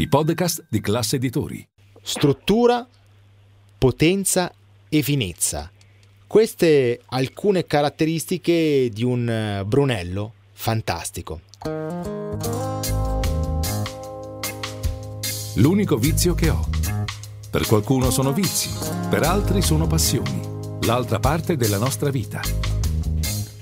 i podcast di classe editori. Struttura, potenza e finezza. Queste alcune caratteristiche di un eh, Brunello fantastico. L'unico vizio che ho. Per qualcuno sono vizi, per altri sono passioni. L'altra parte della nostra vita.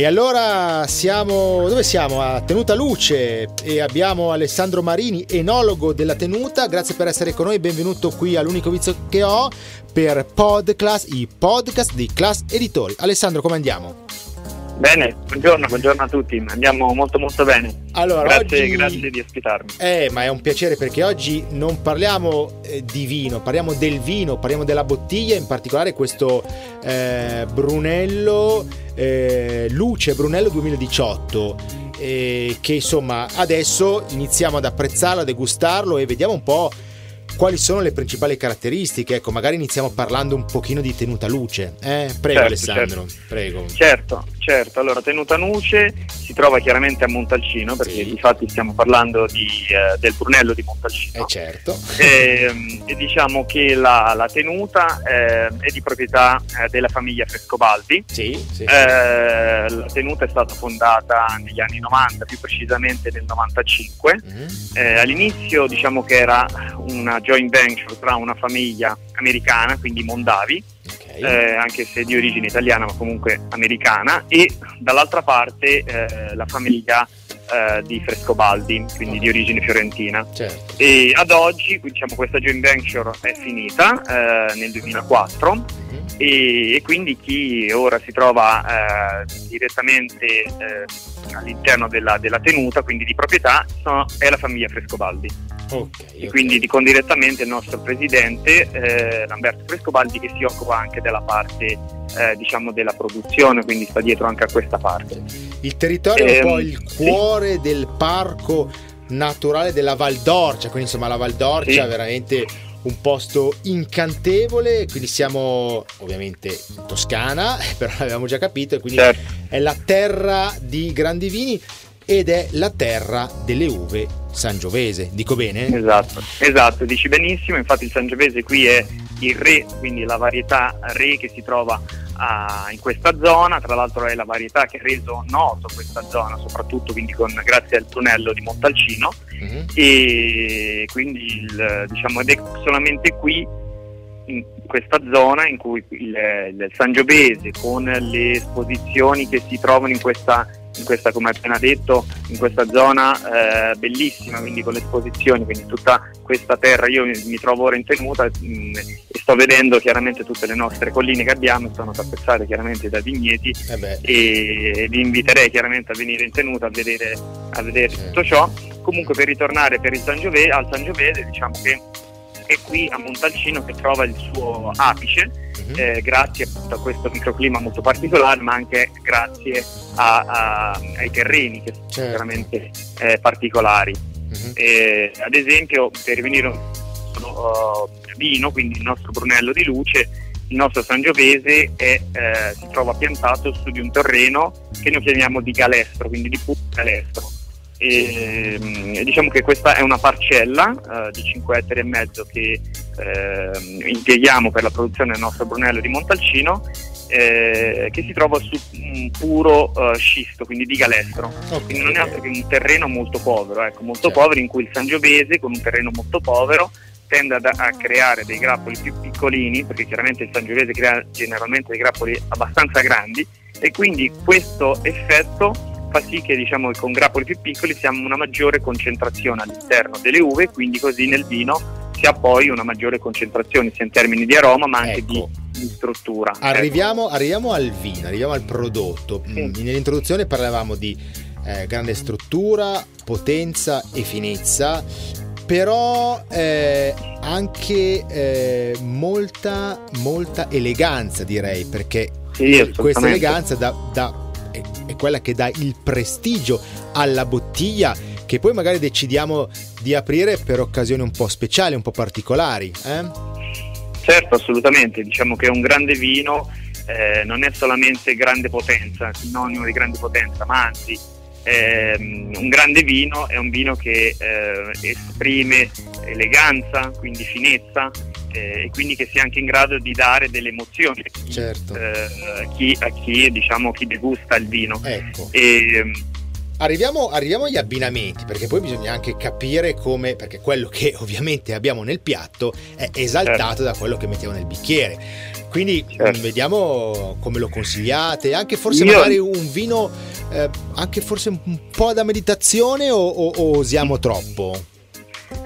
E allora siamo dove siamo? A Tenuta Luce e abbiamo Alessandro Marini, enologo della tenuta. Grazie per essere con noi, benvenuto qui all'unico vizio che ho per Podclass, i podcast di Class Editori. Alessandro, come andiamo? Bene, buongiorno, buongiorno a tutti, andiamo molto molto bene. Allora, grazie, oggi... grazie di ospitarmi. Eh, ma è un piacere perché oggi non parliamo eh, di vino, parliamo del vino, parliamo della bottiglia, in particolare questo eh, Brunello eh, Luce Brunello 2018. che insomma adesso iniziamo ad apprezzarlo, a degustarlo e vediamo un po' quali sono le principali caratteristiche? Ecco, magari iniziamo parlando un pochino di tenuta luce. Eh? Prego certo, Alessandro, certo. prego. Certo, certo. Allora, tenuta luce si trova chiaramente a Montalcino, perché sì. infatti stiamo parlando di, eh, del Brunello di Montalcino. Eh certo. E, ehm, e diciamo che la, la tenuta eh, è di proprietà eh, della famiglia Frescobaldi. Sì, sì, eh, la tenuta è stata fondata negli anni 90, più precisamente nel 95. Mm-hmm. all'inizio diciamo che era una joint venture tra una famiglia americana, quindi Mondavi, okay. eh, anche se di origine italiana ma comunque americana, e dall'altra parte eh, la famiglia eh, di Frescobaldi, quindi di origine fiorentina. Certo. E ad oggi diciamo, questa joint venture è finita eh, nel 2004 mm-hmm. E, e, quindi chi ora si trova eh, direttamente eh, all'interno della, della, tenuta, quindi di proprietà, sono, è la famiglia Frescobaldi. Okay, okay. quindi dico direttamente il nostro presidente eh, Lamberto Frescobaldi che si occupa anche della parte eh, diciamo della produzione, quindi sta dietro anche a questa parte. Il territorio è un po' ehm, il cuore sì. del parco naturale della Val d'Orcia, quindi insomma la Val d'Orcia sì. è veramente un posto incantevole, quindi siamo ovviamente in Toscana, però l'abbiamo già capito, e quindi certo. è la terra di grandi vini ed è la terra delle uve sangiovese, dico bene? Esatto, esatto, dici benissimo, infatti il sangiovese qui è il re, quindi la varietà re che si trova uh, in questa zona, tra l'altro è la varietà che ha reso noto questa zona, soprattutto quindi con, grazie al tunello di Montalcino uh-huh. e quindi il, diciamo, ed è solamente qui in questa zona in cui il, il Sangiovese con le esposizioni che si trovano in questa in questa, come appena detto, in questa zona eh, bellissima, quindi con le esposizioni, quindi tutta questa terra, io mi, mi trovo ora in tenuta mh, mm, e sto vedendo chiaramente tutte le nostre colline che abbiamo, sono tappezzate chiaramente da vigneti eh e, vi inviterei chiaramente a venire in tenuta a vedere, a vedere tutto ciò. Comunque per ritornare per il Sangiovese, al Sangiovese diciamo che è qui a Montalcino che trova il suo apice. Eh, grazie appunto a questo microclima molto particolare, ma anche grazie a, a, ai terreni che sono certo. veramente eh, particolari. Mm-hmm. Eh, ad esempio, per venire un uh, vino, quindi il nostro Brunello di Luce, il nostro Sangiovese è, eh, si trova piantato su di un terreno che noi chiamiamo di galestro, quindi di puro galestro e, mm, diciamo che questa è una parcella uh, di 5 ettari e mezzo che uh, impieghiamo per la produzione del nostro Brunello di Montalcino eh, che si trova su un puro uh, scisto, quindi di galestro. Okay. Quindi non è altro che un terreno molto povero, ecco, molto certo. povero in cui il Sangiovese con un terreno molto povero tende a, a, creare dei grappoli più piccolini, perché chiaramente il Sangiovese crea generalmente dei grappoli abbastanza grandi e quindi questo effetto fa sì che diciamo, con grappoli più piccoli si ha una maggiore concentrazione all'interno delle uve, quindi così nel vino si ha poi una maggiore concentrazione sia in termini di aroma ma anche ecco. di, struttura. Arriviamo, ecco. arriviamo, al vino, arriviamo al prodotto. Sì. Mm, nell'introduzione parlavamo di eh, grande struttura, potenza e finezza però eh, anche eh, molta, molta eleganza direi, perché Sì, questa eleganza dà- dà- è, è quella che dà il prestigio alla bottiglia che poi magari decidiamo di aprire per occasioni un po' speciali, un po' particolari. eh? Certo, assolutamente. Diciamo che un grande vino eh, non è solamente grande potenza, sinonimo di grande potenza, ma anzi ehm, un grande vino è un vino che eh, esprime eleganza, quindi finezza eh, e quindi che sia anche in grado di dare delle emozioni a chi, Certo. eh, a chi, a chi, diciamo, chi degusta il vino. Ecco. E, ehm, Arriviamo, arriviamo agli abbinamenti, perché poi bisogna anche capire come, perché quello che ovviamente abbiamo nel piatto è esaltato da quello che mettiamo nel bicchiere. Quindi Certo. mh, vediamo come lo consigliate, anche forse Io- magari un vino, eh, anche forse un po' da meditazione o, o- o osiamo troppo?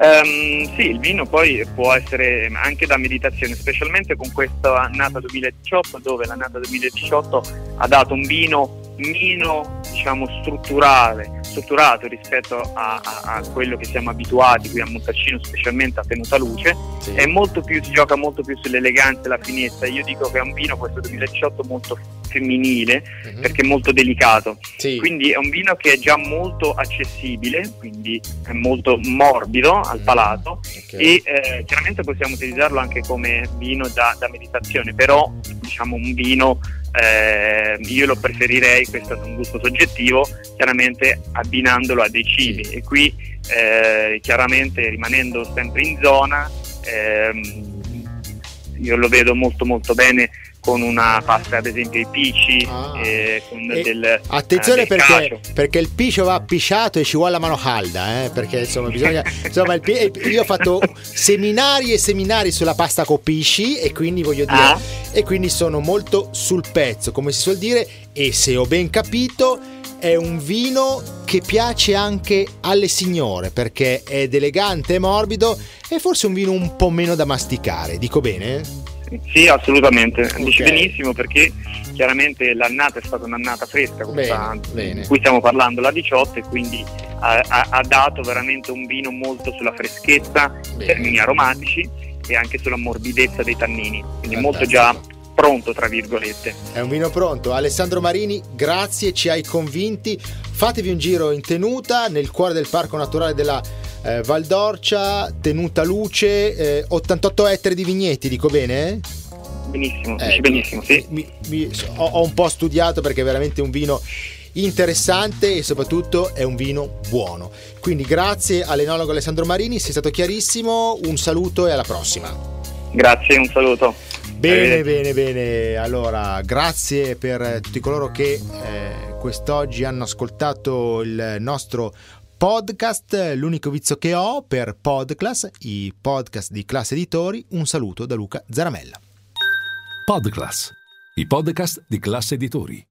Ehm, sì, il vino poi può essere anche da meditazione, specialmente con questa annata 2018, dove l'annata 2018 ha dato un vino meno diciamo strutturale, strutturato rispetto a, a- a quello che siamo abituati qui a Montalcino, specialmente a tenuta luce, Sì. è molto più, si gioca molto più sull'eleganza e la finezza. Io dico che è un vino questo 2018 molto femminile Mhm. perché è molto delicato. Sì. Quindi è un vino che è già molto accessibile, quindi è molto morbido al Mm. palato Ok. e eh, chiaramente possiamo utilizzarlo anche come vino da, da meditazione, però diciamo un vino eh, io lo preferirei, questo è un gusto soggettivo, chiaramente abbinandolo a dei cibi Sì. e qui eh, chiaramente rimanendo sempre in zona ehm, io lo vedo molto molto bene con una pasta ad esempio ai pici, Ah. eh, del, Attenzione eh, perché, perché il piscio va pisciato e ci vuole la mano calda, eh, perché insomma bisogna... Insomma, il io ho fatto seminari e seminari sulla pasta con pisci e quindi voglio dire... Ah. E quindi sono molto sul pezzo, come si suol dire, e se ho ben capito è un vino che piace anche alle signore perché è elegante e morbido e forse un vino un po' meno da masticare, dico bene? Sì, assolutamente, dici Ok. benissimo perché chiaramente l'annata è stata un'annata fresca, Bene, questa bene. di cui stiamo parlando, la 18, e quindi ha, ha- ha dato veramente un vino molto sulla freschezza, in Bene. termini aromatici e anche sulla morbidezza dei tannini, quindi Fantastico. molto già pronto, tra virgolette. È un vino pronto. Alessandro Marini, grazie, ci hai convinti. Fatevi un giro in tenuta nel cuore del Parco Naturale della eh, Val d'Orcia, tenuta luce, eh, 88 ettari di vigneti, dico bene? Benissimo, Ecco. benissimo, sì. Mi- mi- ho, ho un po' studiato perché è veramente un vino interessante e soprattutto è un vino buono. Quindi grazie all'enologo Alessandro Marini, sei stato chiarissimo, un saluto e alla prossima. Grazie, un saluto. Bene, bene, bene. Allora, grazie per tutti coloro che eh, quest'oggi hanno ascoltato il nostro podcast. L'unico vizio che ho per Podclass, i podcast di Classe Editori. Un saluto da Luca Zaramella. Podclass, i podcast di classe editori.